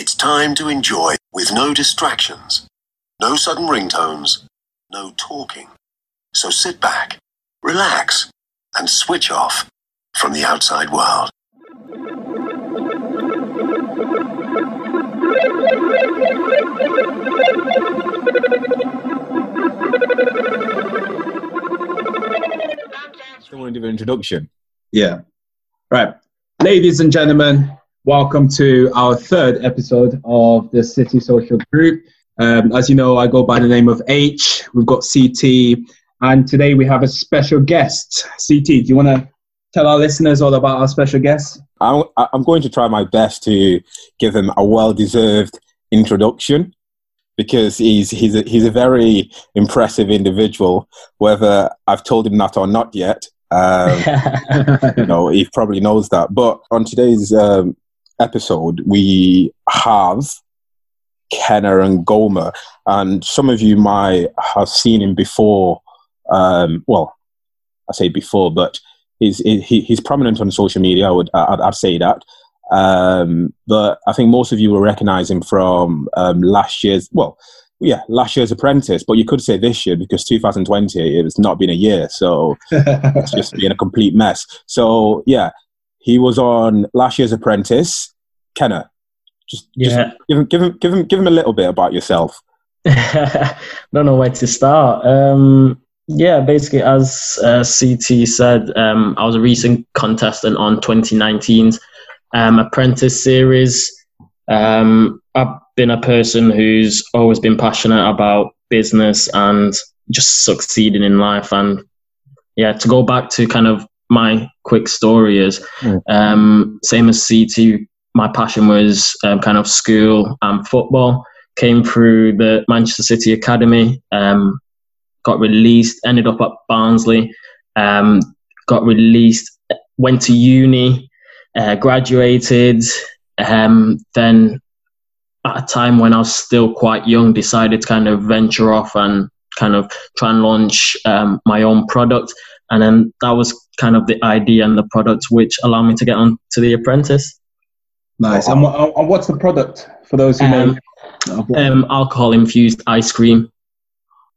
It's time to enjoy with no distractions, no sudden ringtones, no talking. So sit back, relax, and switch off from the outside world. Still want to do an introduction. Yeah. Right. Ladies and gentlemen, welcome to our third episode of the City Social Group. Um, as you know, I go by the name of H. We've got CT, and today we have a special guest. CT, do you want to tell our listeners all about our special guest? I'm, I'm going to try my best to give him a well-deserved introduction because he's he's a, he's a very impressive individual. Whether I've told him that or not yet, um, you know, he probably knows that. But on today's um, episode, we have Kenna Ngoma, and some of you might have seen him before. Um, well, I say before, but he's he, he's prominent on social media. I would I'd, I'd say that. Um, but I think most of you will recognize him from um, last year's, well, yeah, last year's Apprentice, but you could say this year because 2020, it's not been a year. So it's just been a complete mess. So, yeah, he was on last year's Apprentice. Kenna, just, Yeah. just give, him, give, him, give, him, give him a little bit about yourself. don't know where to start. Um, yeah, basically, as uh, CT said, um, I was a recent contestant on 2019's um, Apprentice series. Um, I've been a person who's always been passionate about business and just succeeding in life. And yeah, to go back to kind of my quick story is Mm. um, same as CT. My passion was um, kind of school and football came through the Manchester City Academy, um, got released, ended up at Barnsley, um, got released, went to uni, uh, graduated, um, then at a time when I was still quite young, decided to kind of venture off and kind of try and launch um, my own product. And then that was kind of the idea and the product which allowed me to get on to The Apprentice. Nice. And, what, and what's the product for those who know? Um, alcohol infused ice cream.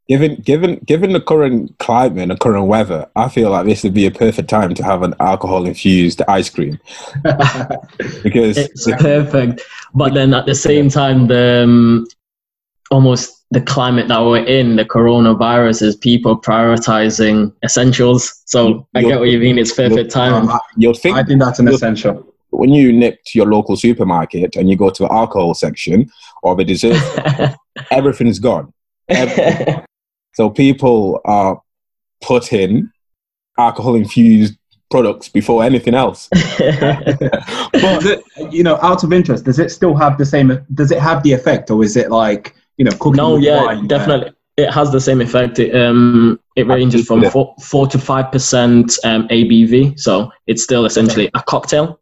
Given, given, given the current climate and the current weather, I feel like this would be a perfect time to have an alcohol infused ice cream because It's perfect. But then at the same time, the um, almost the climate that we're in, the coronavirus, is people prioritizing essentials. So I get what you mean. It's perfect timing. Uh, you'll think I think that's an essential. when you nip to your local supermarket and you go to the alcohol section or the dessert, everything's gone. Everything. so people are putting alcohol infused products before anything else. But the, you know, out of interest, does it still have the same? Does it have the effect, or is it like you know, cooking? no, with yeah, wine, uh, definitely. It has the same effect. It, um, it ranges from four, four to five percent um, ABV, so it's still essentially a cocktail.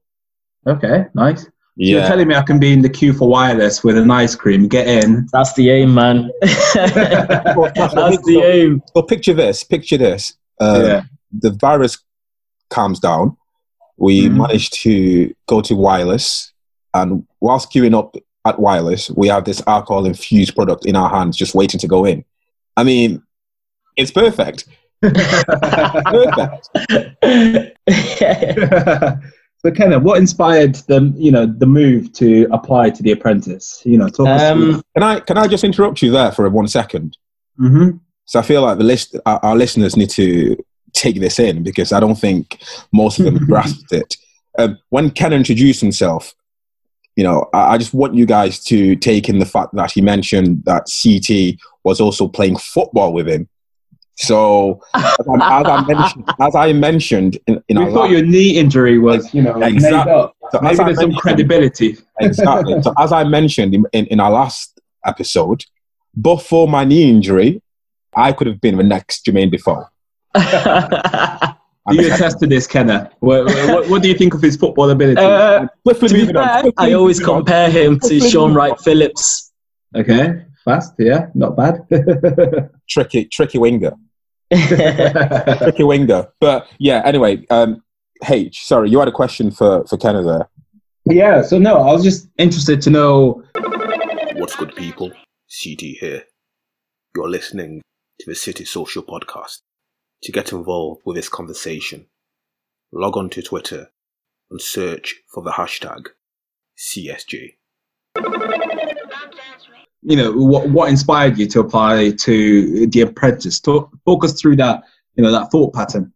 Okay, nice. So You're telling me I can be in the queue for wireless with an ice cream, get in. That's the aim, man. That's the aim. So picture this, picture this. Uh, yeah. The virus calms down. We Mhm. managed to go to wireless, and whilst queuing up at wireless, we have this alcohol infused product in our hands, just waiting to go in. I mean, it's perfect. Perfect. so, Kenneth, what inspired the you know the move to apply to The Apprentice? You know, talk us through. um, Can I can I just interrupt you there for one second? hmm So I feel like the list, our, our listeners need to take this in because I don't think most of them grasped it. Um, when Ken introduced himself, you know, I, I just want you guys to take in the fact that he mentioned that CT was also playing football with him. So as I, as I mentioned, as I mentioned in, in We our thought last- your knee injury was you know made up. So Maybe there's some credibility. exactly. So as I mentioned in, in, in our last episode, before my knee injury, I could have been the next Jermaine Defoe. Do you attest to this, Kenneth? What, what, what do you think of his football ability? uh, Swiftly to be fair, I always compare him to Shaun Wright-Phillips. okay, fast, yeah, not bad. tricky, tricky winger, tricky winger. But yeah, anyway, um, H, sorry, you had a question for for Kenna there. Yeah, so no, I was just interested to know What's good, people? CT here. You're listening to the City Social Podcast. To get involved with this conversation, log on to Twitter and search for the hashtag CSG. You know, what, what inspired you to apply to The Apprentice? Talk, talk us through that, you know, that thought pattern.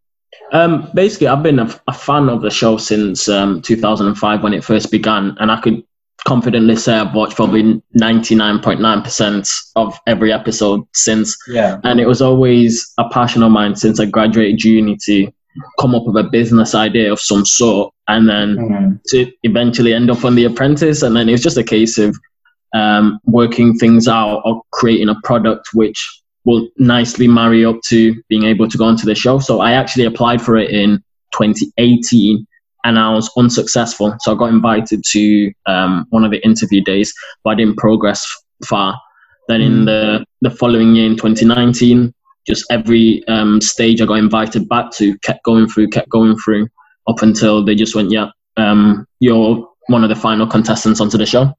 Um, basically, I've been a, a, fan of the show since um, 2005 when it first began, and I could confidently say I've watched probably 99.9% of every episode since. Yeah. And it was always a passion of mine since I graduated uni to come up with a business idea of some sort and then mm-hmm. to eventually end up on The Apprentice. And then it was just a case of um, working things out or creating a product which will nicely marry up to being able to go onto the show. So I actually applied for it in 2018 and I was unsuccessful. So I got invited to um, one of the interview days, but I didn't progress far. Then in hmm. the, the following year in 2019, just every um, stage I got invited back to, kept going through, kept going through, up until they just went, yeah, um, you're one of the final contestants onto the show.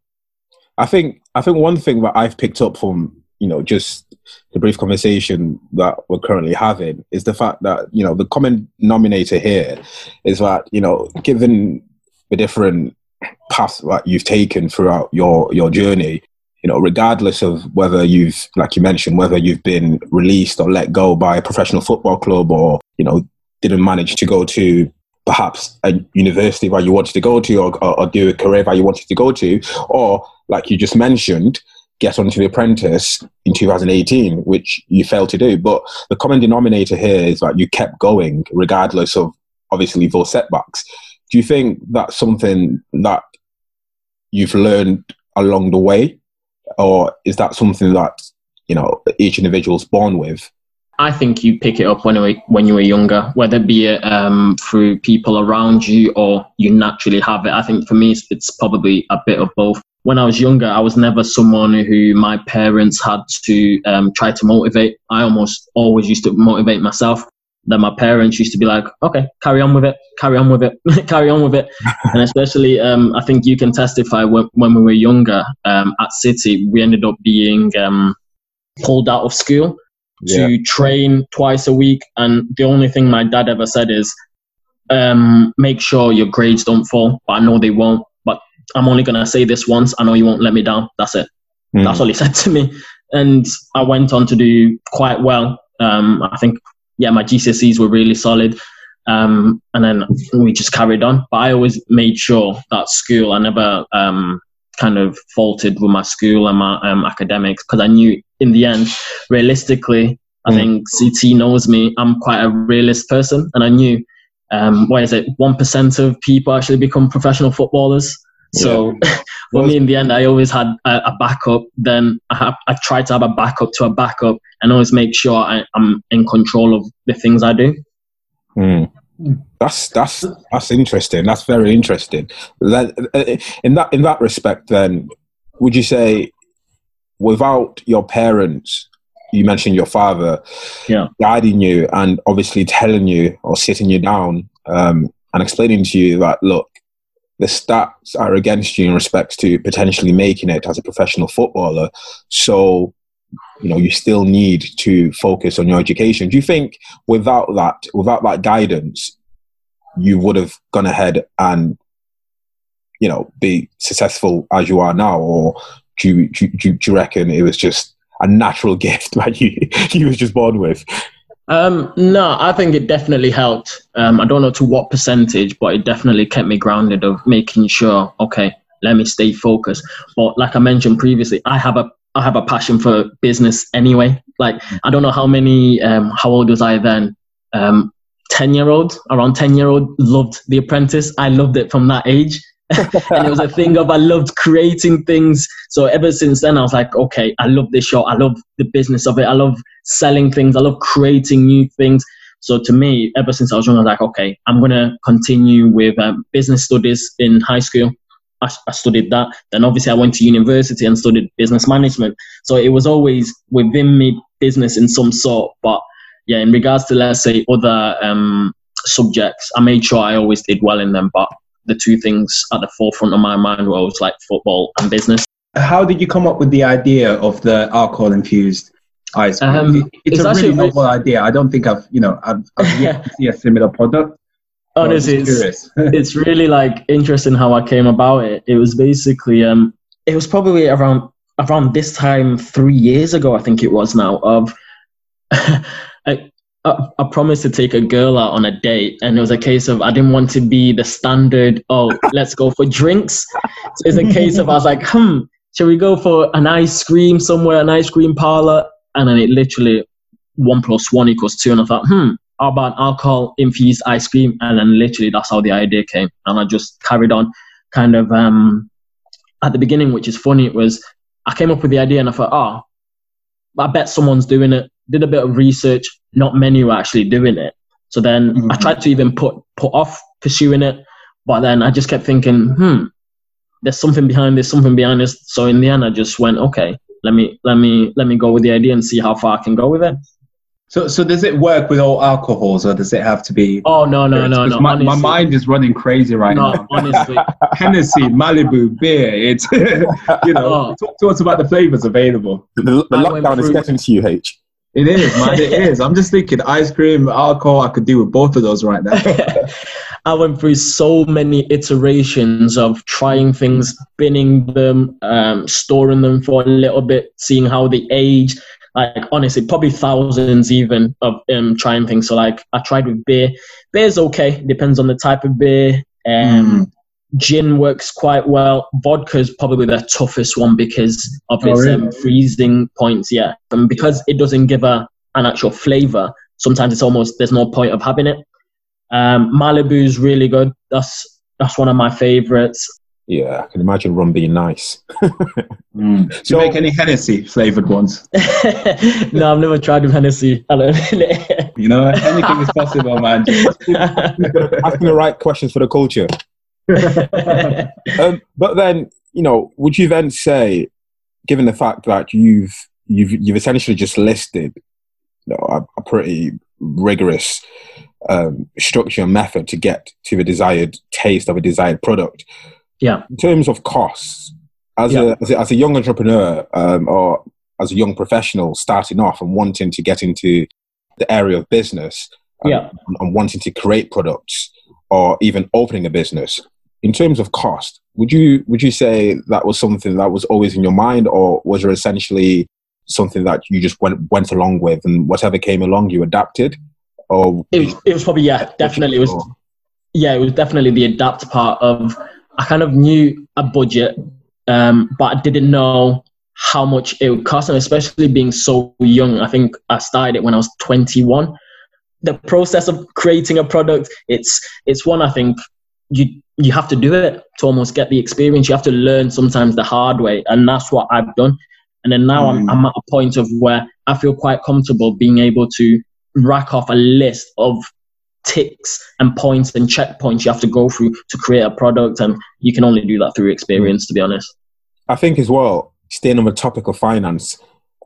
I think I think one thing that I've picked up from you know just the brief conversation that we're currently having is the fact that you know the common denominator here is that you know given the different paths that you've taken throughout your your journey you know regardless of whether you've like you mentioned whether you've been released or let go by a professional football club or you know didn't manage to go to perhaps a university where you wanted to go to or, or, or do a career where you wanted to go to or like you just mentioned get onto The Apprentice in 2018, which you failed to do. But the common denominator here is that you kept going regardless of obviously those setbacks. Do you think that's something that you've learned along the way? Or is that something that, you know, each individual's born with? I think you pick it up when when you were younger, whether it be um, through people around you or you naturally have it. I think for me, it's probably a bit of both when I was younger, I was never someone who my parents had to um, try to motivate. I almost always used to motivate myself. Then my parents used to be like, okay, carry on with it, carry on with it, carry on with it. and especially, um, I think you can testify when, when we were younger um, at City, we ended up being um, pulled out of school to train twice a week. And the only thing my dad ever said is, um, make sure your grades don't fall, but I know they won't I'm only going to say this once. I know you won't let me down. That's it. Mm. That's all he said to me. And I went on to do quite well. Um, I think, yeah, my GCSEs were really solid. Um, and then we just carried on. But I always made sure that school, I never um, kind of faltered with my school and my um, academics because I knew in the end, realistically, I mm. think CT knows me. I'm quite a realist person. And I knew, um, what is it, 1% of people actually become professional footballers. So yeah. for me, in the end, I always had a, a backup. Then I, have, I try to have a backup to a backup, and always make sure I, am in control of the things I do. Mm. That's that's that's interesting. That's very interesting. Uh, in that in that respect, then, would you say, without your parents, you mentioned your father, yeah, guiding you and obviously telling you or sitting you down um, and explaining to you that look, the stats are against you in respects to potentially making it as a professional footballer. So, you know, you still need to focus on your education. Do you think without that, without that guidance, you would have gone ahead and, you know, be successful as you are now, or do you, do, you, do you reckon it was just a natural gift that you you was just born with? Um, no, I think it definitely helped. Um, I don't know to what percentage, but it definitely kept me grounded of making sure, okay, let me stay focused. But like I mentioned previously, I have a I have a passion for business anyway. Like I don't know how many um, how old was I then? Um, 10 year old, around 10 year old loved The Apprentice. I loved it from that age. And it was a thing of I loved creating things. So ever since then, I was like, okay, I love this show. I love the business of it. I love selling things. I love creating new things. So to me, ever since I was young, I was like, okay, I'm gonna continue with um, business studies in high school. I, I studied that. Then obviously I went to university and studied business management. So it was always within me business in some sort. But yeah, in regards to let's say other um, subjects, I made sure I always did well in them. But the two things at the forefront of my mind were always like football and business. how did you come up with the idea of the alcohol infused ice cream? Um, it's, it's a really novel idea. I don't think I've, you know, I've, I've yet to see a similar product. So I was Honestly, it's, it's really like interesting how I came about it. It was basically um it was probably around around this time three years ago, I think it was now, of I, I, promised to take a girl out on a date and it was a case of I didn't want to be the standard, oh, let's go for drinks. So it's a case of I was like, hmm, shall we go for an ice cream somewhere, an ice cream parlor? And then it literally one plus one equals two. And I thought, hmm, how about alcohol infused ice cream? And then literally that's how the idea came. And I just carried on kind of um, at the beginning, which is funny, it was I came up with the idea and I thought, oh, I bet someone's doing it. Did a bit of research. Not many were actually doing it. So then I Mhm. tried to even put put off pursuing it, but then I just kept thinking, hmm, there's something behind this, something behind this. So in the end, I just went, okay, let me let me let me go with the idea and see how far I can go with it. So, so does it work with all alcohols, or does it have to be? Oh no no no, no! My, my mind is running crazy right no, now. honestly, Hennessy, Malibu, beer. It's you know. Oh. Talk to us about the flavors available. The, the lockdown is getting to you, H. It is, man. It is. I'm just thinking ice cream, alcohol. I could do with both of those right now. I went through so many iterations of trying things, spinning them, um, storing them for a little bit, seeing how they age. Like honestly, probably thousands even of um, trying things. So like I tried with beer. Beer's okay, depends on the type of beer. Um, Gin works quite well. Vodka is probably the toughest one because of Oh, its really? um, freezing points. Yeah, and because it doesn't give a an actual flavor, sometimes it's almost there's no point of having it. Um, Malibu is really good. That's that's one of my favorites. Yeah, I can imagine rum being nice. Mm. Do you So- make any Hennessy flavored ones? no, I've never tried with Hennessy. I You know, anything is possible, man. Asking the right questions for the culture. Um, but then, you know, would you then say, given the fact that you've you've you've essentially just listed you know, a, a pretty rigorous um, structure and method to get to the desired taste of a desired product, yeah, in terms of costs, as, Yeah. a, as a as a young entrepreneur um, or as a young professional starting off and wanting to get into the area of business, um, Yeah. and, and wanting to create products or even opening a business, in terms of cost, would you would you say that was something that was always in your mind, or was there essentially something that you just went went along with, and whatever came along, you adapted, or it was, it was probably yeah, definitely it was yeah, it was definitely the adapt part of I kind of knew a budget, um, but I didn't know how much it would cost, and especially being so young. I think I started it when I was 21. The process of creating a product, it's it's one I think you you have to do it to almost get the experience. You have to learn sometimes the hard way, and that's what I've done. And then now I'm, Mm. I'm at a point of where I feel quite comfortable being able to rack off a list of ticks and points and checkpoints you have to go through to create a product and you can only do that through experience to be honest I think as well, staying on the topic of finance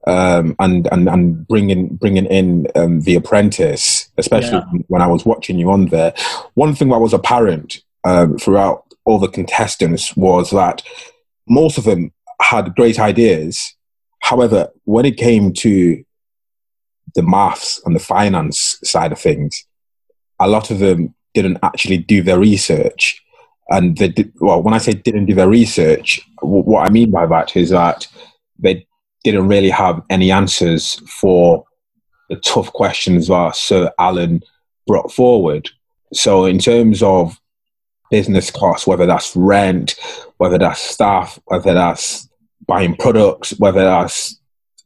um, and, and and bringing bringing in um, the apprentice, especially Yeah. when I was watching you on there, one thing that was apparent um, throughout all the contestants was that most of them had great ideas. However, when it came to the maths and the finance side of things, a lot of them didn't actually do their research and they did, well when i say didn't do their research what i mean by that is that they didn't really have any answers for the tough questions that sir alan brought forward so in terms of business costs whether that's rent whether that's staff whether that's buying products whether that's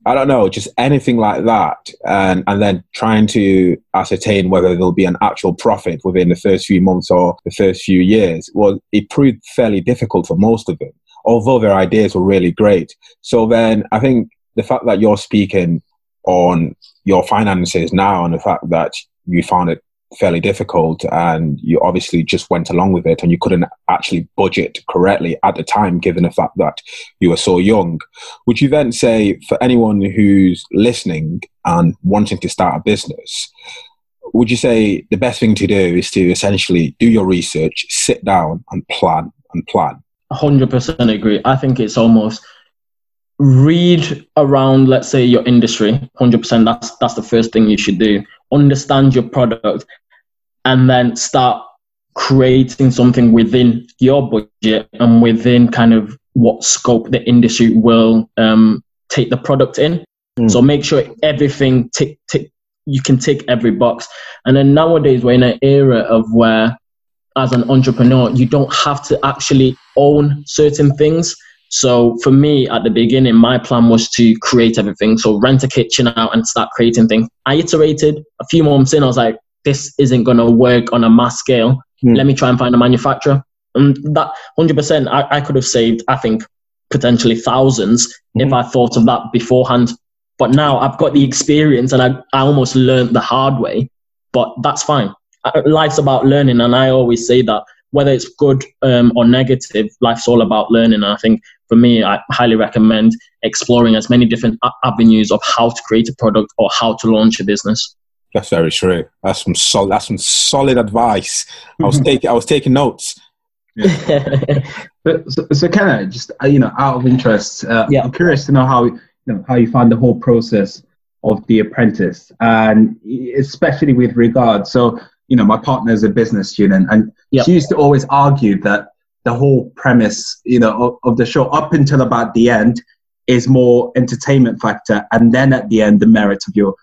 I don't know, just anything like that, and and then trying to ascertain whether there'll be an actual profit within the first few months or the first few years. Well, it proved fairly difficult for most of them, although their ideas were really great. So then, I think the fact that you're speaking on your finances now and the fact that you found it fairly difficult and you obviously just went along with it and you couldn't actually budget correctly at the time given the fact that you were so young would you then say for anyone who's listening and wanting to start a business would you say the best thing to do is to essentially do your research sit down and plan and plan 100% agree i think it's almost read around, let's say, your industry. Hundred percent. That's that's the first thing you should do. Understand your product, and then start creating something within your budget and within kind of what scope the industry will um, take the product in. Mm. So make sure everything tick tick you can tick every box. And then nowadays we're in an era of where as an entrepreneur you don't have to actually own certain things. So for me at the beginning my plan was to create everything. So rent a kitchen out and start creating things. I iterated a few months in I was like this isn't going to work on a mass scale. Mm. Let me try and find a manufacturer. And that 100% I, I could have saved I think potentially 1000s mm if. I thought of that beforehand. But now I've got the experience and I, I almost learned the hard way. But that's fine. Life's about learning. And I always say that whether it's good um, or negative, life's all about learning. And I think for me, I highly recommend exploring as many different avenues of how to create a product or how to launch a business. That's very true. That's some solid. That's some solid advice. I was taking. I was taking notes. Yeah. but, so, so kind of just uh, you know, out of interest, uh, yeah. I'm curious to know how you know, how you find the whole process of the apprentice and especially with regard so you know my partner is a business student and yep. she used to always argue that the whole premise you know of, of, the show up until about the end is more entertainment factor and then at the end the merits of your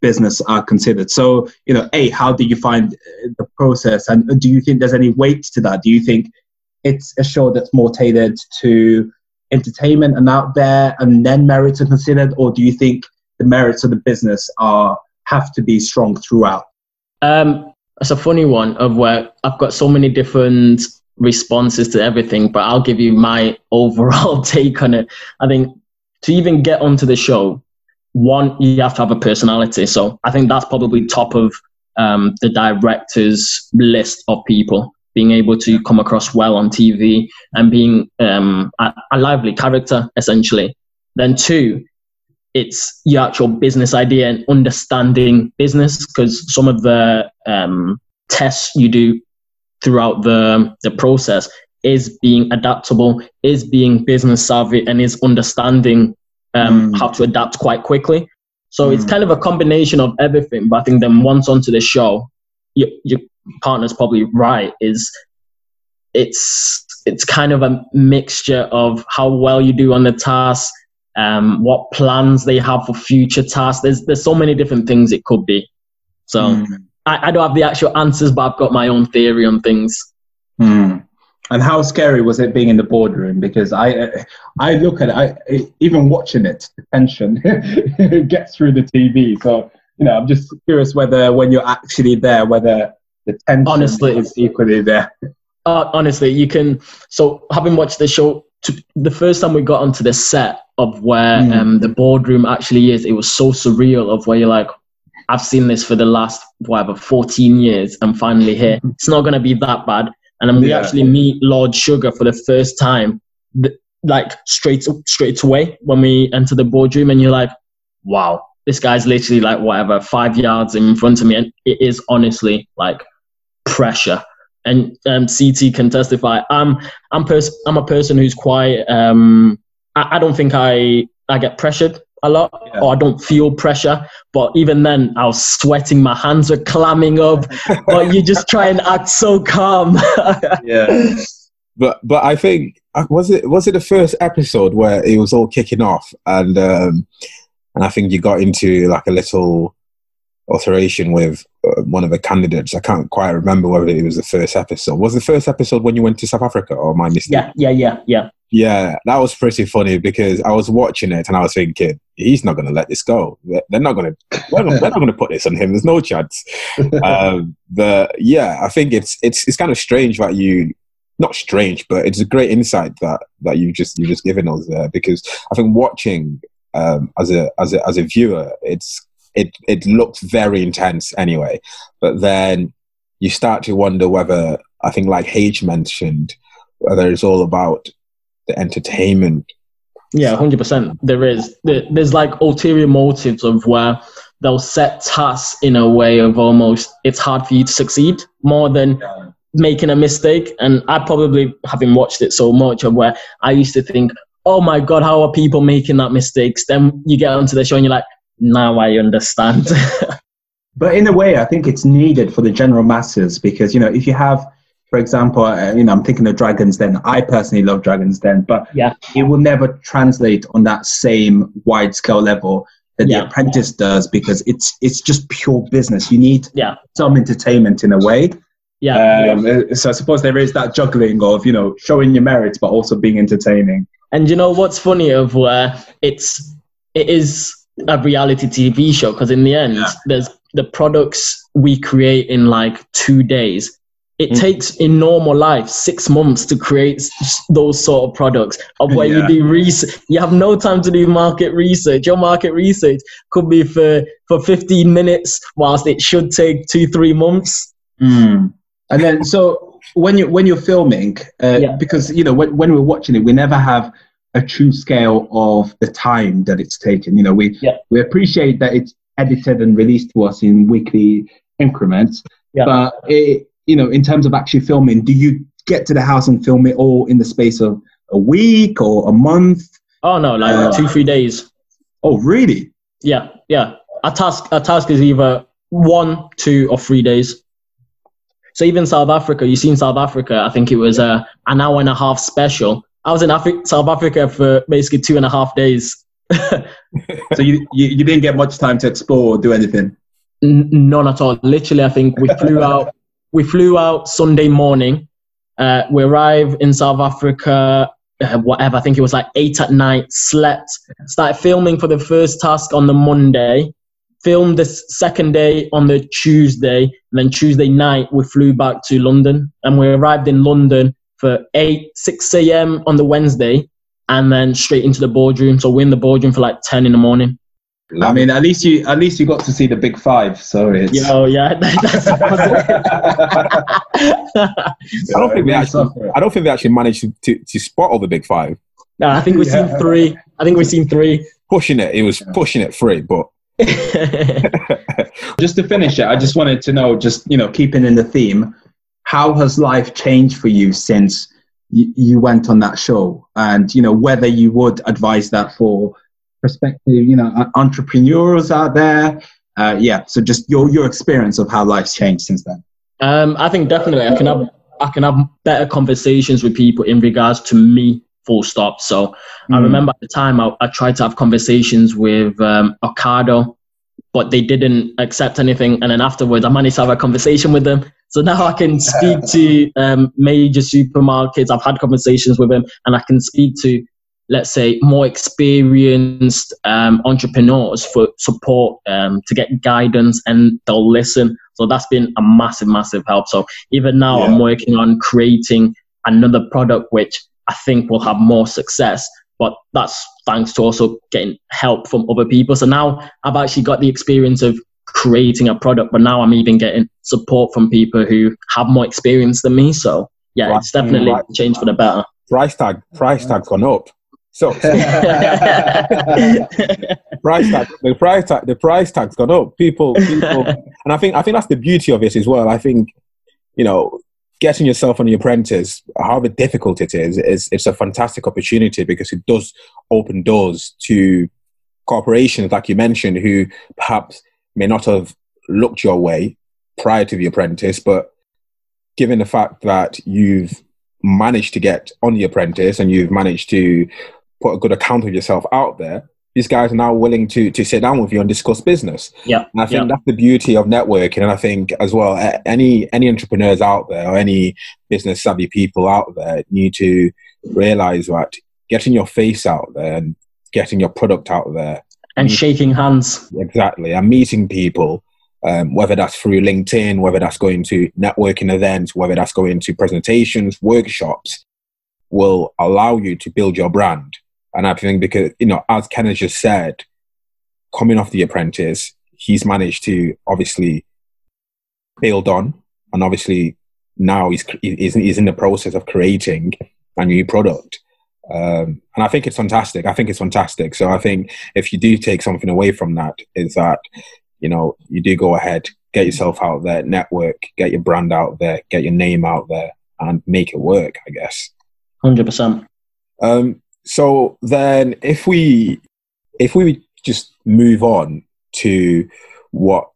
business are considered. So you know a how do you find the process? And do you think there's any weight to that? Do you think it's a show that's more tailored to entertainment and out there and then merits are considered? Or do you think the merits of the business are have to be strong throughout? Um it's a funny one of where i've got so many different responses to everything but i'll give you my overall take on it. I think to even get onto the show one you have to have a personality so i think that's probably top of um, the director's list of people being able to come across well on TV and being um, a, a, lively character, essentially. Then, two, it's your actual business idea and understanding business because some of the um, tests you do throughout the, the process is being adaptable, is being business savvy, and is understanding um, mm. how to adapt quite quickly. So mm. it's kind of a combination of everything. But I think then once onto the show, your, you partner's probably right is it's it's kind of a mixture of how well you do on the task, um, what plans they have for future tasks. There's there's so many different things it could be. So mm. I, I don't have the actual answers, but I've got my own theory on things. Mm. And how scary was it being in the boardroom? Because I, I look at it, I, even watching it, the tension gets through the TV. So you know, I'm just curious whether when you're actually there, whether the tension honestly is equally there. Uh, honestly, you can. So, having watched the show, to, the first time we got onto the set of where mm. um, the boardroom actually is, it was so surreal. Of where you're like, I've seen this for the last whatever 14 years. I'm finally here. It's not going to be that bad. And then we yeah. actually meet Lord Sugar for the first time, like straight straight away when we enter the boardroom, and you're like, wow, this guy's literally like whatever five yards in front of me, and it is honestly like pressure. And um, CT can testify. I'm I'm pers- I'm a person who's quite. Um, I, I don't think I I get pressured a lot yeah. or I don't feel pressure. But even then, I was sweating, my hands were clamming up. but you just try and act so calm. yeah. But but I think uh, was it was it the first episode where it was all kicking off and um, and I think you got into like a little alteration with uh, one of the candidates. I can't quite remember whether it was the first episode. Was the first episode when you went to South Africa, or am I Yeah, yeah, yeah, yeah. Yeah, that was pretty funny because I was watching it and I was thinking, he's not going to let this go. They're not going to. They're not going to put this on him. There's no chance. um, but yeah, I think it's it's it's kind of strange that you. Not strange, but it's a great insight that that you just you just given us there because I think watching um, as a as a as a viewer, it's it it looked very intense anyway. But then you start to wonder whether I think, like H mentioned, whether it's all about the entertainment. Yeah, hundred percent. There is. There's like ulterior motives of where they'll set tasks in a way of almost it's hard for you to succeed more than making a mistake. And I probably having watched it so much of where I used to think, oh my god, how are people making that mistakes? Then you get onto the show and you're like, now I understand. but in a way, I think it's needed for the general masses because you know if you have, for example, uh, you know I'm thinking of Dragons Den. I personally love Dragons Den, but yeah, it will never translate on that same wide scale level that Yeah. the apprentice does because it's it's just pure business. You need yeah, some entertainment in a way. yeah. Um, uh, so I suppose there is that juggling of you know showing your merits but also being entertaining. And you know what's funny of where it's it is a reality TV show because in the end Yeah. there's the products we create in like two days. It Mm. takes in normal life six months to create those sort of products of where Yeah. you do research. You have no time to do market research. Your market research could be for for 15 minutes, whilst it should take two three months. And then, so when you when you're filming, uh, Yeah. because you know when when we're watching it, we never have a true scale of the time that it's taken. You know, we Yeah. we appreciate that it's edited and released to us in weekly increments. Yeah. But it, you know, in terms of actually filming, do you get to the house and film it all in the space of a week or a month? Oh no, like Uh, two three days. Oh, really? Yeah, yeah. A task a task is either one, two, or three days. So even South Africa, you seen South Africa. I think it was uh, an hour and a half special. I was in Afri- South Africa for basically two and a half days. So you, you you didn't get much time to explore or do anything. N- none at all. Literally, I think we flew out. We flew out Sunday morning. Uh, we arrived in South Africa. Uh, whatever. I think it was like eight at night. Slept. Started filming for the first task on the Monday. Filmed the second day on the Tuesday. And then Tuesday night we flew back to London, and we arrived in London for eight six a.m. on the Wednesday, and then straight into the boardroom. So we're in the boardroom for like ten in the morning. I mean, at least you at least you got to see the big five. So it's. Yeah, oh yeah, that's I don't think we actually. I don't think they actually managed to, to, to spot all the big five. no, I think we've seen three. I think we've seen three. Pushing it, it was pushing it free, but just to finish it, I just wanted to know, just you know, keeping in the theme, how has life changed for you since you, you went on that show, and you know whether you would advise that for prospective, you know, uh, entrepreneurs out there. Uh, yeah, so just your your experience of how life's changed since then. um, I think definitely I can have I can have better conversations with people in regards to me. Full stop. So I Mm. remember at the time I, I tried to have conversations with um, Ocado, but they didn't accept anything. And then afterwards, I managed to have a conversation with them. So now I can speak to um, major supermarkets. I've had conversations with them, and I can speak to, let's say, more experienced um, entrepreneurs for support um, to get guidance, and they'll listen. So that's been a massive, massive help. So even now, I'm working on creating another product which I think will have more success. But that's thanks to also getting help from other people. So now I've actually got the experience of creating a product, but now I'm even getting support from people who have more experience than me. So yeah, Right. it's definitely Right. changed for the better. price tag price tag's gone up. So price tag the price tag the price tag's gone up. People people and I think I think that's the beauty of it as well. I think, you know, getting yourself on the apprentice, however difficult it is, is it's a fantastic opportunity because it does open doors to corporations like you mentioned who perhaps may not have looked your way prior to the apprentice, but given the fact that you've managed to get on the apprentice and you've managed to put a good account of yourself out there, these guys are now willing to to sit down with you and discuss business. yeah, And I think Yeah. that's the beauty of networking. And I think as well, any any entrepreneurs out there or any business savvy people out there need to realize that getting your face out there and getting your product out there and shaking hands. exactly and meeting people um, whether that's through linkedin whether that's going to networking events whether that's going to presentations workshops will allow you to build your brand and i think because you know as ken has just said coming off the apprentice he's managed to obviously build on and obviously now he's he's, he's in the process of creating a new product. Um, and i think it's fantastic. I think it's fantastic. So i think if you do take something away from that is that you know you do go ahead get yourself out there network get your brand out there get your name out there and make it work i guess. Hundred percent. So then, if we if we just move on to what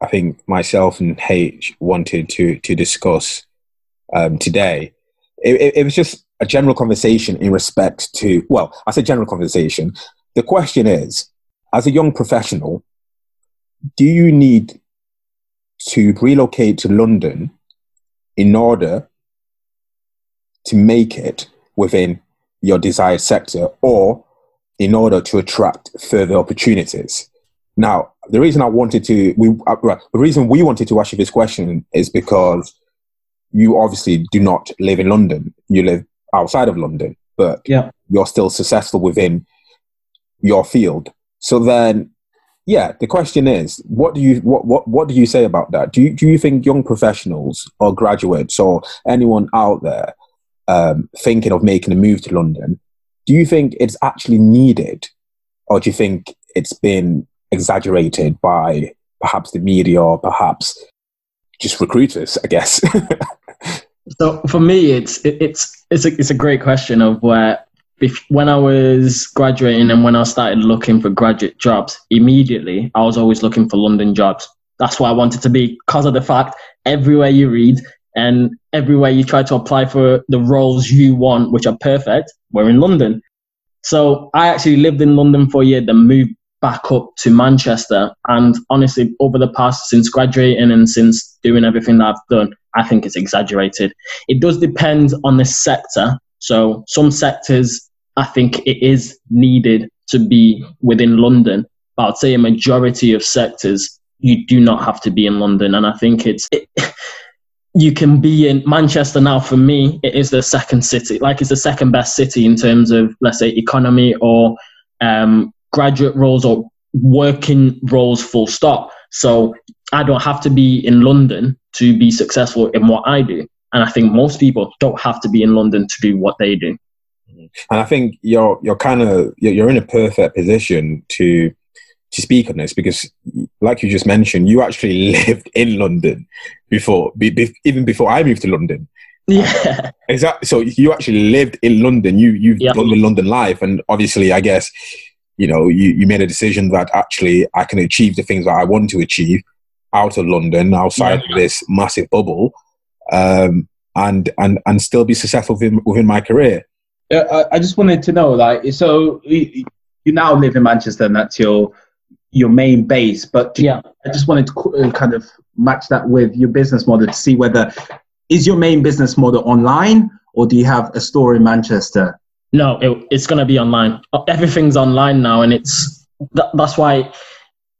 I think myself and H wanted to to discuss um, today, it, it, it was just a general conversation in respect to well, I say general conversation. The question is, as a young professional, do you need to relocate to London in order to make it within your desired sector or in order to attract further opportunities. Now, the reason I wanted to, we, uh, the reason we wanted to ask you this question is because you obviously do not live in London. You live outside of London, but yeah. you're still successful within your field. So then, yeah, the question is, what do you what what what do you say about that? Do you do you think young professionals or graduates or anyone out there um, thinking of making a move to London, do you think it's actually needed, or do you think it's been exaggerated by perhaps the media or perhaps just recruiters? I guess. so for me, it's it's it's a it's a great question of where when I was graduating and when I started looking for graduate jobs, immediately I was always looking for London jobs. That's why I wanted to be because of the fact everywhere you read and everywhere you try to apply for the roles you want, which are perfect, we're in London. So I actually lived in London for a year, then moved back up to Manchester. And honestly, over the past, since graduating and since doing everything that I've done, I think it's exaggerated. It does depend on the sector. So some sectors, I think it is needed to be within London. But I'd say a majority of sectors, you do not have to be in London. And I think it's, it, you can be in Manchester now. For me, it is the second city. Like it's the second best city in terms of, let's say, economy or um, graduate roles or working roles. Full stop. So I don't have to be in London to be successful in what I do. And I think most people don't have to be in London to do what they do. And I think you're you're kind of you're in a perfect position to to speak on this because, like you just mentioned, you actually lived in London before, be, be, even before I moved to London. Yeah, exactly. So you actually lived in London. You you've yep. done the London life, and obviously, I guess you know you, you made a decision that actually I can achieve the things that I want to achieve out of London, outside yeah. of this massive bubble, um, and and and still be successful within, within my career. Uh, I just wanted to know, like, so you now live in Manchester, and that's your your main base. But yeah, I just wanted to uh, kind of match that with your business model to see whether is your main business model online or do you have a store in Manchester? No, it, it's going to be online. Everything's online now, and it's that, that's why,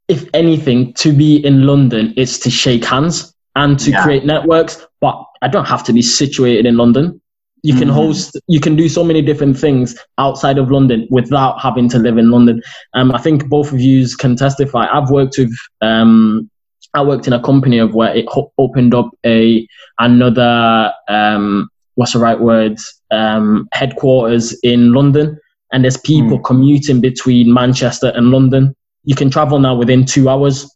if anything, to be in London is to shake hands and to yeah. create networks. But I don't have to be situated in London. You can mm-hmm. host, you can do so many different things outside of London without having to live in London. Um, I think both of you can testify. I've worked with, um, I worked in a company of where it ho- opened up a another, um, what's the right word, um, headquarters in London, and there's people mm. commuting between Manchester and London. You can travel now within two hours.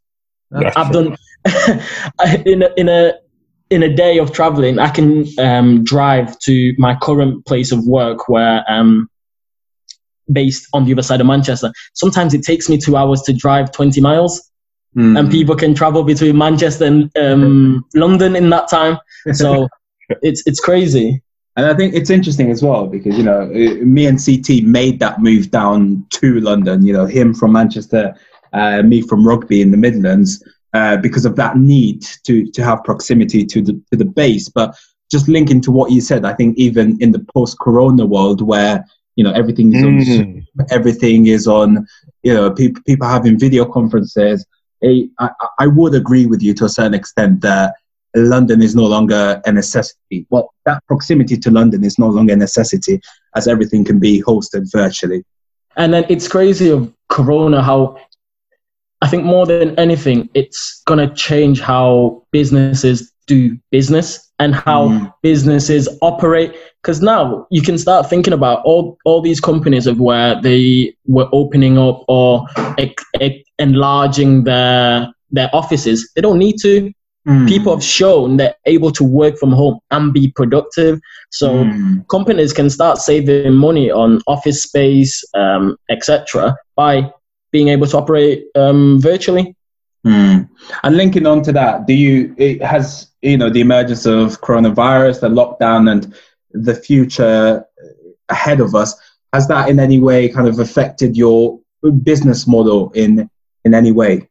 That's I've true. done in a, in a in a day of traveling, I can um, drive to my current place of work where um, based on the other side of Manchester. Sometimes it takes me two hours to drive 20 miles. Mm. And people can travel between Manchester and um, London in that time. So it's it's crazy. And I think it's interesting as well because you know me and CT made that move down to London. You know him from Manchester, uh, me from Rugby in the Midlands uh, because of that need to to have proximity to the to the base. But just linking to what you said, I think even in the post-corona world where you know everything is on mm. everything is on you know people people having video conferences. I, I would agree with you to a certain extent that London is no longer a necessity. Well, that proximity to London is no longer a necessity as everything can be hosted virtually. And then it's crazy of Corona how I think more than anything, it's going to change how businesses do business and how mm. businesses operate. Because now you can start thinking about all, all these companies of where they were opening up or enlarging their their offices. They don't need to. Mm. people have shown they're able to work from home and be productive. So Mm. companies can start saving money on office space, um, etc., by being able to operate um, virtually. Mm. And linking on to that, do you it has you know the emergence of coronavirus, the lockdown, and the future ahead of us? Has that in any way kind of affected your business model in in any way?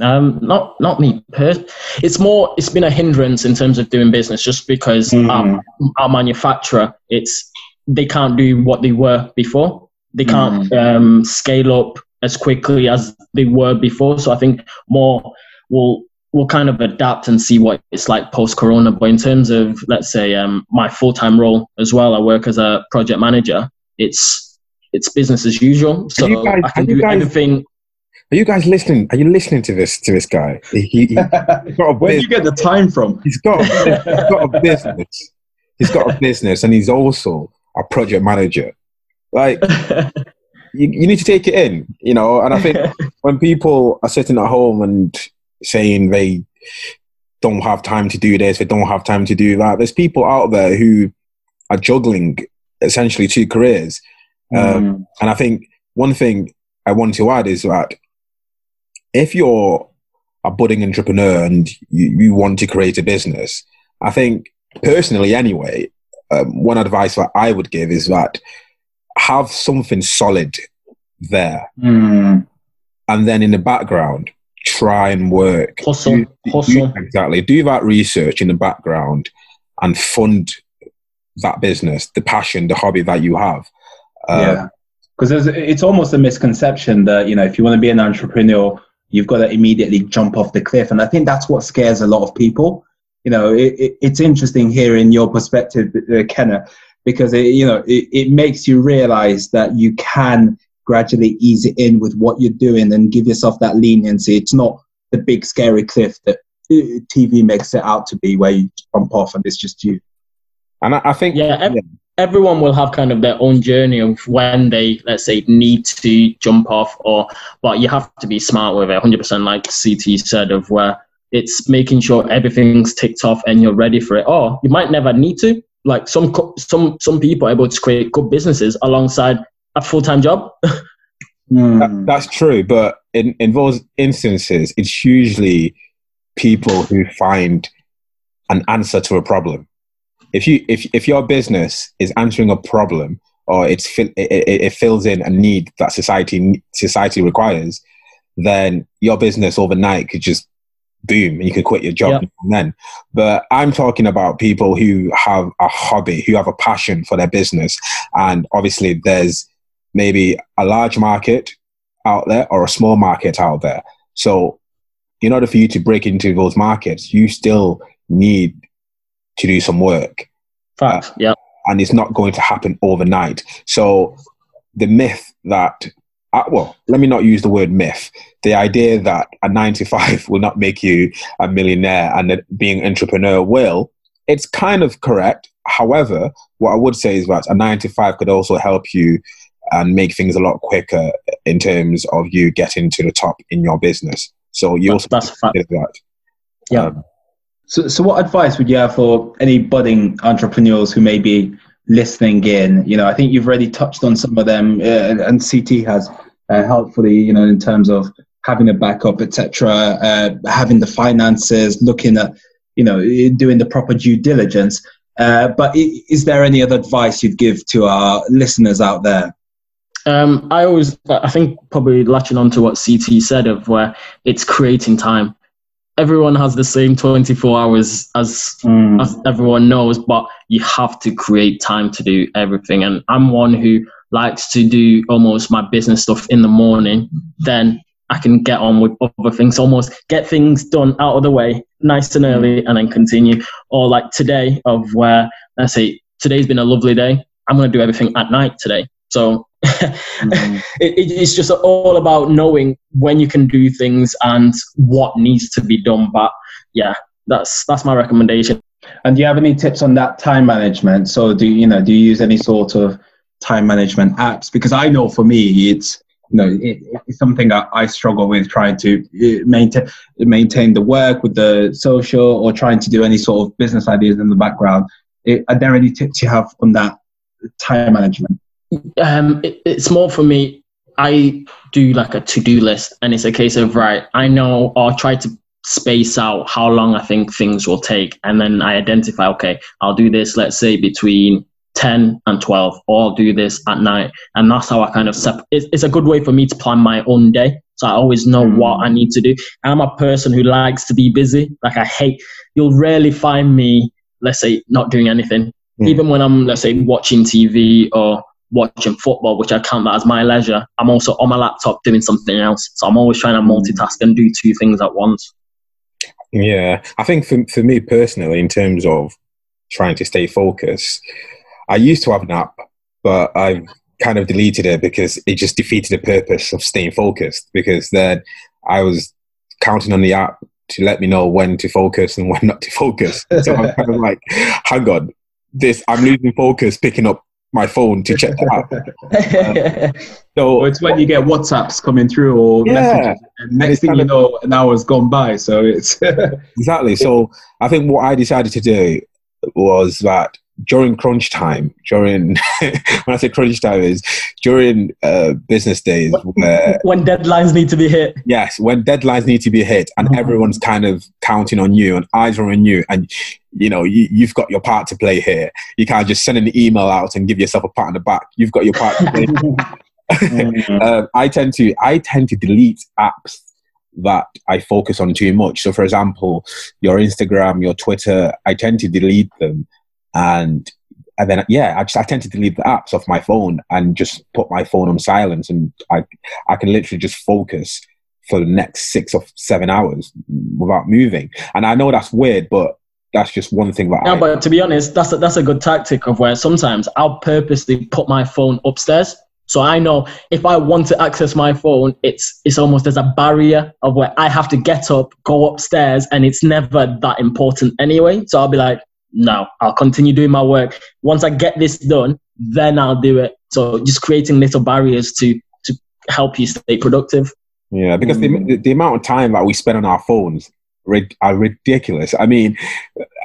Um, not not me. Per- it's more. It's been a hindrance in terms of doing business, just because Mm. our, our manufacturer, it's they can't do what they were before. They can't um, scale up as quickly as they were before. So I think more will will kind of adapt and see what it's like post Corona. But in terms of let's say um, my full time role as well, I work as a project manager. It's it's business as usual. So you guys- I can are you do guys- everything. Are you guys listening? Are you listening to this to this guy? He, he, he's got a Where do you get the time from? he's got he's got a business. He's got a business, and he's also a project manager. Like you, you need to take it in, you know. And I think when people are sitting at home and saying they don't have time to do this, they don't have time to do that, there's people out there who are juggling essentially two careers. Um, Mm. and I think one thing I want to add is that if you're a budding entrepreneur and you, you want to create a business, I think personally, anyway, um, one advice that I would give is that have something solid there, Mm. and then in the background, try and work. Hustle, Do- do- exactly. Do that research in the background and fund that business, the passion, the hobby that you have. Um, yeah, because it's almost a misconception that you know if you want to be an entrepreneur, you've got to immediately jump off the cliff, and I think that's what scares a lot of people. You know, it, it, it's interesting hearing your perspective, uh, Kenna, because it, you know it, it makes you realize that you can gradually ease it in with what you're doing and give yourself that leniency. It's not the big scary cliff that uh, TV makes it out to be, where you jump off and it's just you. And I, I think Yeah, ev- everyone will have kind of their own journey of when they, let's say, need to jump off, or but you have to be smart with it. 100%, like CT said, of where it's making sure everything's ticked off and you're ready for it. Or you might never need to. Like some co- some some people are able to create good businesses alongside a full time job. Hmm. That, that's true, but in, in those instances, it's usually people who find an answer to a problem. If you if if your business is answering a problem or it's fill- it, it, it fills in a need that society society requires, then your business overnight could just boom and you could quit your job and then. But I'm talking about people who have a hobby, who have a passion for their business, and obviously there's maybe a large market out there or a small market out there. So, in order for you to break into those markets, you still need to do some work, Fact. Uh, yeah. and it's not going to happen overnight. So, the myth that, uh, well, let me not use the word myth, the idea that a nine to five will not make you a millionaire and that being an entrepreneur will, it's kind of correct. However, what I would say is that a nine to five could also help you and make things a lot quicker in terms of you getting to the top in your business. So you That's, also that's a fact. that. Yeah. Um, So, so what advice would you have for any budding entrepreneurs who may be listening in? You know, I think you've already touched on some of them, uh, and CT has uh, helpfully, you know, in terms of having a backup, etc., uh, having the finances, looking at, you know, doing the proper due diligence. Uh, but is there any other advice you'd give to our listeners out there? Um, I always, I think, probably latching on to what CT said of where it's creating time. Everyone has the same 24 hours as hmm. as everyone knows, but you have to create time to do everything. And I'm one who likes to do almost my business stuff in the morning. Then I can get on with other things, almost get things done out of the way nice and early, and then continue. Or like today, of where let's say today's been a lovely day. I'm going to do everything at night today. So it, it, it's just all about knowing when you can do things and what needs to be done. But yeah, that's that's my recommendation. And do you have any tips on that time management? So do you know do you use any sort of time management apps? Because I know for me it's you know, it, it's something I, I struggle with trying to uh, maintain maintain the work with the social or trying to do any sort of business ideas in the background. It, are there any tips you have on that time management? Um, it, it's more for me. I do like a to-do list, and it's a case of right. I know, or try to space out how long I think things will take, and then I identify. Okay, I'll do this. Let's say between 10 and 12 or I'll do this at night and that's how I kind of sep- it's, it's a good way for me to plan my own day so I always know mm. what I need to do I'm a person who likes to be busy like I hate you'll rarely find me let's say not doing anything mm. even when I'm let's say watching TV or watching football which I count that as my leisure I'm also on my laptop doing something else so I'm always trying to mm. multitask and do two things at once yeah I think for, for me personally in terms of trying to stay focused I used to have an app, but I've kind of deleted it because it just defeated the purpose of staying focused. Because then I was counting on the app to let me know when to focus and when not to focus. So I'm kind of like, hang on, this I'm losing focus picking up my phone to check the app. Um, so it's when you get WhatsApps coming through or yeah, messages, and next thing you know, an hour's gone by. So it's exactly. So I think what I decided to do was that during crunch time, during when I say crunch time is during uh, business days where when deadlines need to be hit. Yes, when deadlines need to be hit, and mm-hmm. everyone's kind of counting on you, and eyes are on you, and you know you, you've got your part to play here. You can't just send an email out and give yourself a pat on the back. You've got your part to play. mm-hmm. uh, I tend to I tend to delete apps that I focus on too much. So, for example, your Instagram, your Twitter, I tend to delete them and and then yeah, I just I tend to delete the apps off my phone and just put my phone on silence, and I I can literally just focus for the next six or seven hours without moving. And I know that's weird, but that's just one thing that. Yeah, I, but to be honest, that's a, that's a good tactic of where sometimes I'll purposely put my phone upstairs. So I know if I want to access my phone, it's it's almost as a barrier of where I have to get up, go upstairs, and it's never that important anyway. So I'll be like, no, I'll continue doing my work. Once I get this done, then I'll do it. So just creating little barriers to to help you stay productive. Yeah, because mm. the, the amount of time that we spend on our phones are ridiculous. I mean,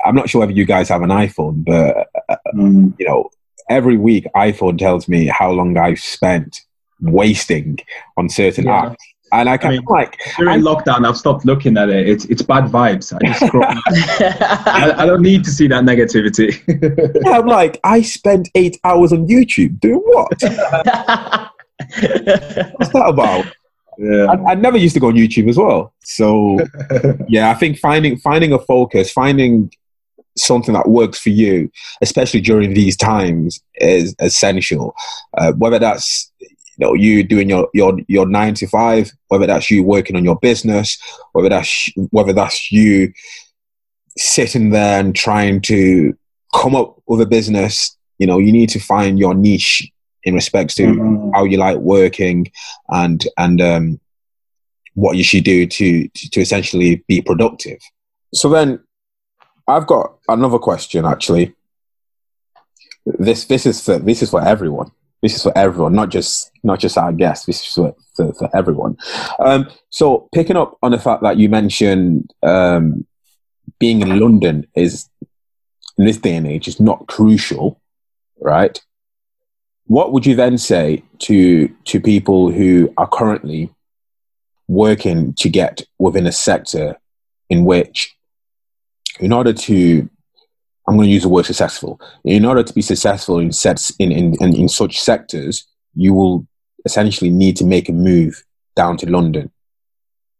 I'm not sure whether you guys have an iPhone, but uh, mm. you know, every week iPhone tells me how long I've spent wasting on certain yeah. apps. And I kind I mean, of like during I, lockdown, I've stopped looking at it. It's it's bad vibes. I just scroll. I, I, don't need to see that negativity. yeah, I'm like, I spent eight hours on YouTube doing what? What's that about? Yeah. I, I, never used to go on YouTube as well. So yeah, I think finding finding a focus, finding something that works for you, especially during these times, is essential. Uh, whether that's you know you doing your your your nine to five, whether that's you working on your business, whether that's whether that's you sitting there and trying to come up with a business. You know, you need to find your niche in respects to mm-hmm. how you like working and and um, what you should do to, to to essentially be productive. So then, I've got another question actually. This this is for this is for everyone. This is for everyone, not just not just our guests. This is for, for, for everyone. Um, so picking up on the fact that you mentioned um, being in London is in this day and age is not crucial, right? What would you then say to to people who are currently working to get within a sector in which, in order to I'm going to use the word successful. In order to be successful in sets in, in, in, in such sectors, you will essentially need to make a move down to London.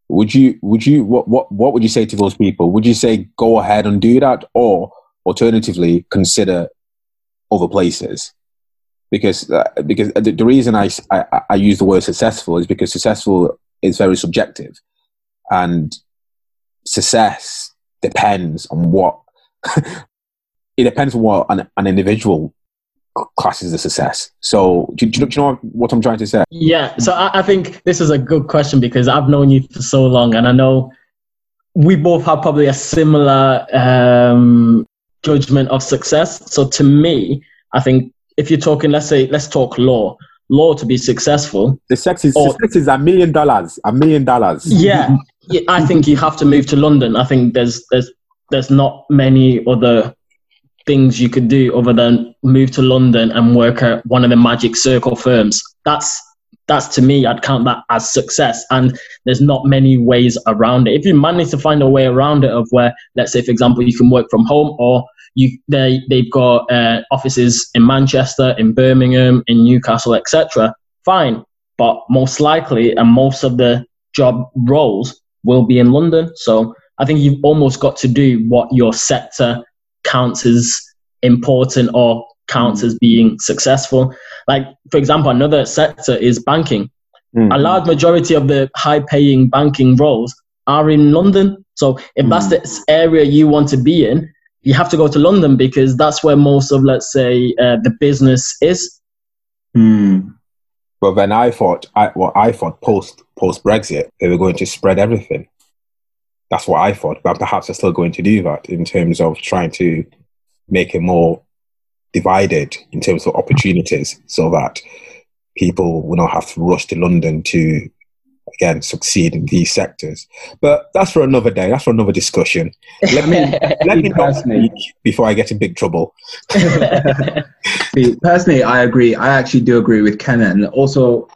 Would you would you what what what would you say to those people? Would you say go ahead and do that, or alternatively consider other places? Because uh, because the, the reason I, I I use the word successful is because successful is very subjective, and success depends on what it depends on what an, an individual classes as success. So, do, do, do, you know what I'm trying to say? Yeah. So, I, I, think this is a good question because I've known you for so long, and I know we both have probably a similar um, judgment of success. So, to me, I think if you're talking, let's say, let's talk law. law to be successful, The sex is, Or- sex is a million dollars. A million dollars. yeah, yeah, I think you have to move to London. I think there's there's there's not many other things you could do other than move to London and work at one of the magic circle firms. That's that's to me, I'd count that as success. And there's not many ways around it. If you manage to find a way around it of where, let's say, for example, you can work from home or you they they've got uh, offices in Manchester, in Birmingham, in Newcastle, etc. Fine, but most likely and most of the job roles will be in London. So I think you've almost got to do what your sector counts as important or counts as being successful. Like, for example, another sector is banking. Mm. A large majority of the high paying banking roles are in London. So if that's the area you want to be in, you have to go to London because that's where most of, let's say, uh, the business is. Hmm. But then I thought, I, well, I thought post post Brexit they were going to spread everything. That's what I thought, but perhaps they're still going to do that in terms of trying to make it more divided in terms of opportunities, so that people will not have to rush to London to again succeed in these sectors. But that's for another day. That's for another discussion. Let me let me Personally. speak before I get in big trouble. See, Personally, I agree. I actually do agree with Ken, and also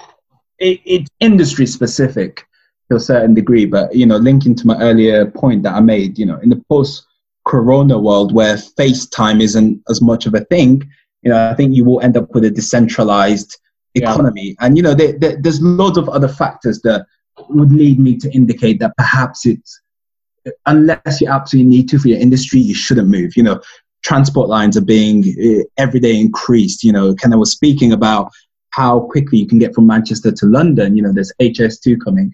it, it's industry specific to a certain degree. But you know, linking to my earlier point that I made, you know, in the post-corona world where FaceTime isn't as much of a thing, you know, I think you will end up with a decentralized Yeah. economy, and you know, there, there, there's loads of other factors that would lead me to indicate that perhaps it's unless you absolutely need to for your industry, you shouldn't move. You know, transport lines are being uh, every day increased. You know, Ken was speaking about how quickly you can get from Manchester to London. You know, there's HS2 coming.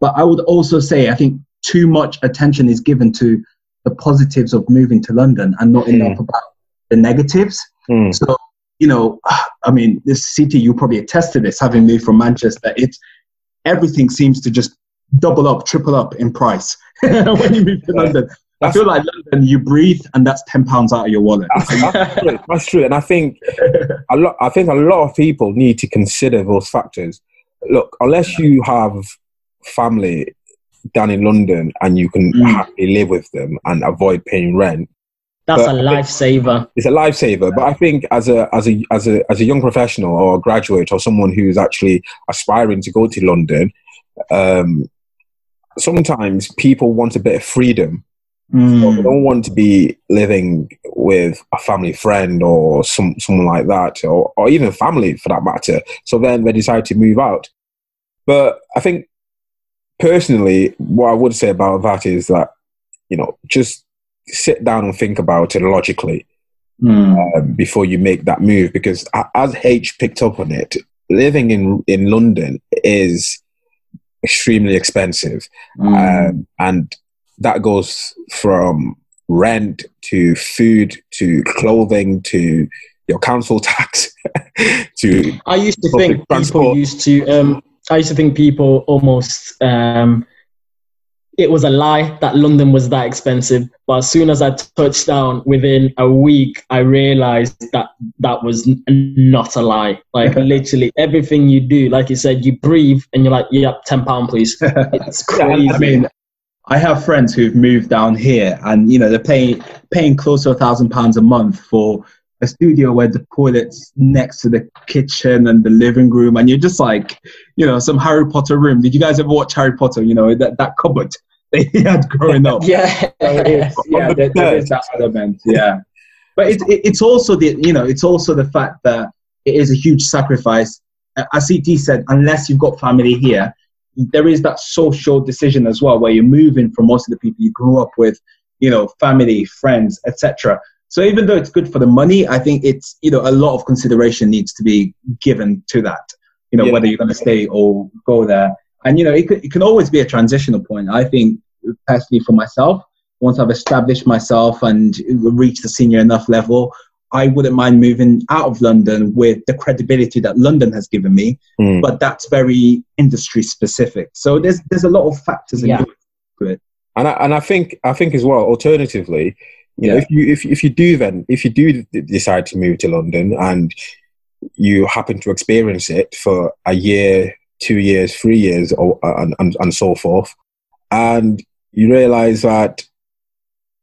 But I would also say I think too much attention is given to the positives of moving to London and not enough about the negatives. Mm. So, you know, I mean, this city, you probably attest to this, having moved from Manchester, it's everything seems to just double up, triple up in price when you move to. London. I feel like London, you breathe, and that's ten pounds out of your wallet. That's, that's true. That's true, and I think a lot. I think a lot of people need to consider those factors. Look, unless you have family down in London and you can Mm. happily live with them and avoid paying rent, That's But a lifesaver. it's a lifesaver. But I think as a as a as a as a young professional or a graduate or someone who's actually aspiring to go to London, um, sometimes people want a bit of freedom So Mm. they don't want to be living with a family friend or some someone like that, or, or even family for that matter. So then they decide to move out. But I think personally, what I would say about that is that you know just sit down and think about it logically Mm. um, before you make that move because as H picked up on it, living in in London is extremely expensive Mm. um, and that goes from rent to food to clothing to your council tax to I used to think people used to. Um, I used to think people almost. Um, it was a lie that London was that expensive, but as soon as I touched down, within a week, I realized that that was n- not a lie. Like literally everything you do, like you said, you breathe and you're like, "Yep, ten pound, please." It's crazy. I mean, I have friends who've moved down here, and you know they're paying paying close to a thousand pounds a month for a studio where the toilet's next to the kitchen and the living room, and you're just like, you know, some Harry Potter room. Did you guys ever watch Harry Potter? You know that that cupboard they had growing up. yeah, So yeah, there, there is that element. Yeah, but it's it, it's also the you know it's also the fact that it is a huge sacrifice. As CT said, unless you've got family here, there is that social decision as well, where you're moving from most of the people you grew up with, you know, family, friends, etc. So even though it's good for the money, I think it's you know a lot of consideration needs to be given to that. You know, Yeah. whether you're going to stay or go there, and you know it, could, it can always be a transitional point. I think personally for myself, once I've established myself and reached a senior enough level, I wouldn't mind moving out of London with the credibility that London has given me. Mm. But that's very industry specific. So there's there's a lot of factors Yeah. into it. and I, and I think I think as well. Alternatively, you know, Yeah. if you if if you do then if you do decide to move to London and you happen to experience it for a year, two years, three years, or, and, and, and so forth. And you realize that,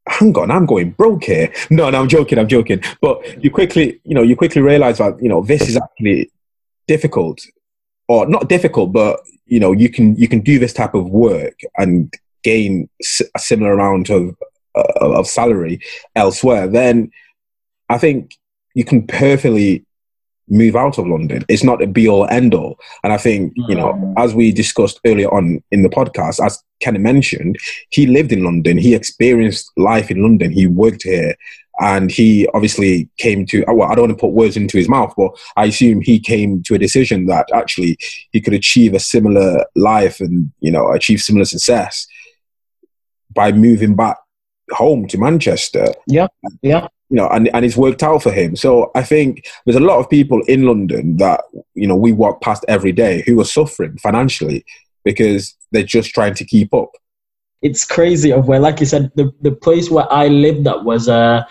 hang on, I'm going broke here. No, no, I'm joking, I'm joking. But you quickly, you know, you quickly realize that, you know, this is actually difficult or not difficult, but, you know, you can, you can do this type of work and gain a similar amount of, of salary elsewhere. Then I think you can perfectly move out of London. It's not a be all end all. And I think, you know, mm. as we discussed earlier on in the podcast, as Kenny mentioned, he lived in London, he experienced life in London, he worked here. And he obviously came to, well, I don't want to put words into his mouth, but I assume he came to a decision that actually he could achieve a similar life and, you know, achieve similar success by moving back home to Manchester. Yeah, yeah you know, and, and it's worked out for him. So I think there's a lot of people in London that, you know, we walk past every day who are suffering financially because they're just trying to keep up. It's crazy of where, like you said, the, the place where I lived that was uh,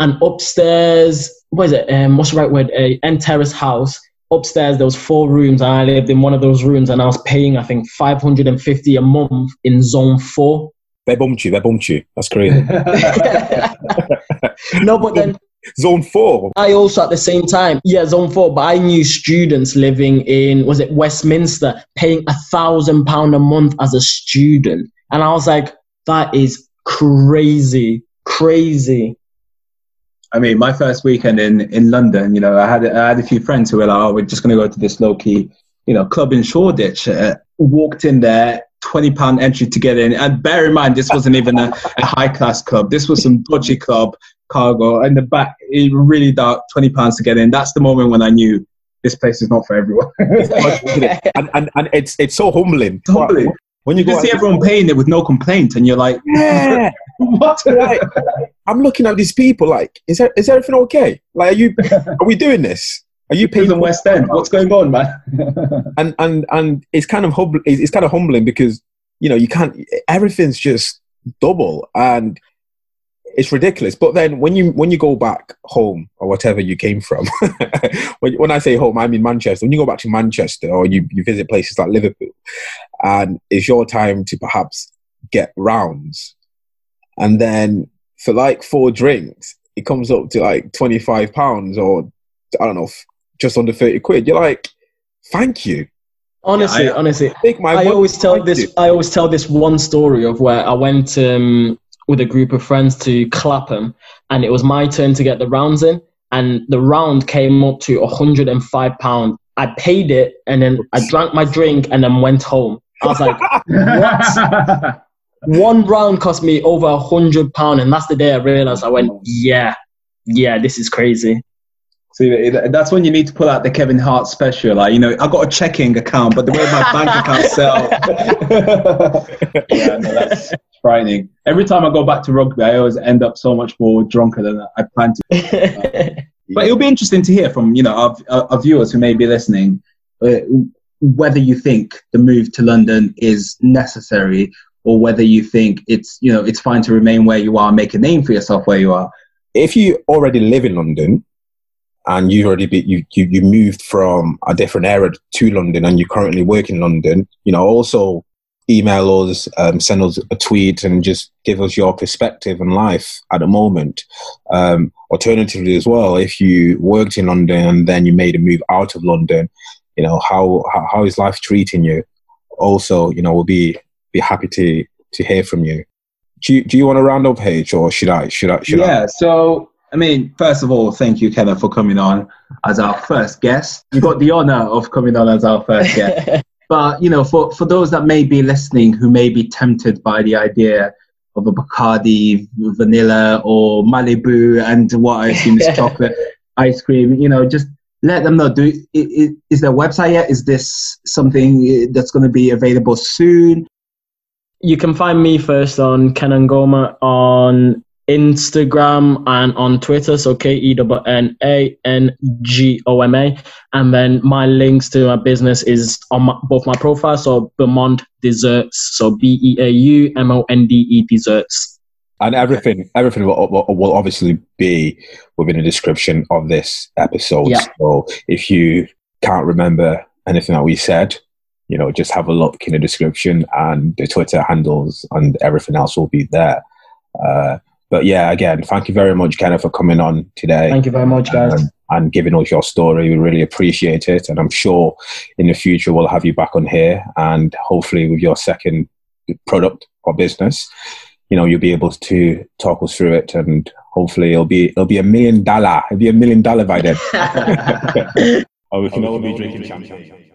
an upstairs, what is it, um, what's the right word, a end terrace house. Upstairs, there was four rooms and I lived in one of those rooms and I was paying, I think, 550 a month in zone four they bumped you. They bumped you. That's crazy. no, but then zone four. I also at the same time, yeah, zone four. But I knew students living in was it Westminster paying a thousand pound a month as a student, and I was like, that is crazy, crazy. I mean, my first weekend in, in London, you know, I had I had a few friends who were like, "Oh, we're just going to go to this low key, you know, club in Shoreditch." Uh, walked in there, twenty pound entry to get in. And bear in mind, this wasn't even a, a high class club. This was some dodgy club, cargo. In the back, it really dark, twenty pounds to get in. That's the moment when I knew this place is not for everyone. and, and, and it's it's so humbling. Humbling. When you, you see everyone paying it with no complaint, and you're like, yeah, what? Like, I'm looking at these people like, is there, is everything okay? Like, are you, are we doing this? Are you paying in West End? What's going on, man? and and and it's kind of hum- it's kind of humbling because you know you can't everything's just double and it's ridiculous. But then when you when you go back home or whatever you came from, when, when I say home, I mean Manchester. When you go back to Manchester or you, you visit places like Liverpool, and it's your time to perhaps get rounds, and then for like four drinks, it comes up to like twenty five pounds or I don't know just under 30 quid. You're like, thank you. Honestly, yeah, I, honestly, I always tell this. You. I always tell this one story of where I went um, with a group of friends to Clapham, and it was my turn to get the rounds in, and the round came up to 105 pound. I paid it, and then I drank my drink, and then went home. I was like, what? one round cost me over a hundred pound, and that's the day I realized. I went, yeah, yeah, this is crazy. See, that's when you need to pull out the Kevin Hart special. Like, you know, I got a checking account, but the way my bank account sell, yeah, no, that's frightening. Every time I go back to rugby, I always end up so much more drunker than I planned to. but it'll be interesting to hear from you know our, our viewers who may be listening uh, whether you think the move to London is necessary or whether you think it's you know it's fine to remain where you are, make a name for yourself where you are. If you already live in London and you already be, you, you you moved from a different area to London and you currently work in London, you know, also email us, um, send us a tweet, and just give us your perspective on life at the moment. Um, alternatively, as well, if you worked in London and then you made a move out of London, you know, how how, how is life treating you? Also, you know, we'll be be happy to to hear from you. Do you, do you want to round up, H, or should I? Should I? Should yeah. I? So I mean, first of all, thank you, Kenna, for coming on as our first guest. You got the honor of coming on as our first guest. but you know, for for those that may be listening who may be tempted by the idea of a Bacardi vanilla or Malibu and what I assume is chocolate ice cream, you know, just let them know. Do is, is there a website yet? Is this something that's going to be available soon? You can find me first on KennaNgoma on Instagram and on Twitter. So K E W N A N G O M A. And then my links to my business is on my, both my profiles. So Beaumonde Desserts. So B E A U M O N D E Desserts. and everything everything will, will, will, obviously be within the description of this episode Yeah. so if you can't remember anything that we said you know just have a look in the description and the twitter handles and everything else will be there uh, but yeah again thank you very much kenna for coming on today Thank you very much, guys. um, and giving us your story. We really appreciate it. And I'm sure in the future we'll have you back on here and hopefully with your second product or business, you know, you'll be able to talk us through it and hopefully it'll be it'll be a million dollar. It'll be a million dollar by then. or we can all be drinking champagne.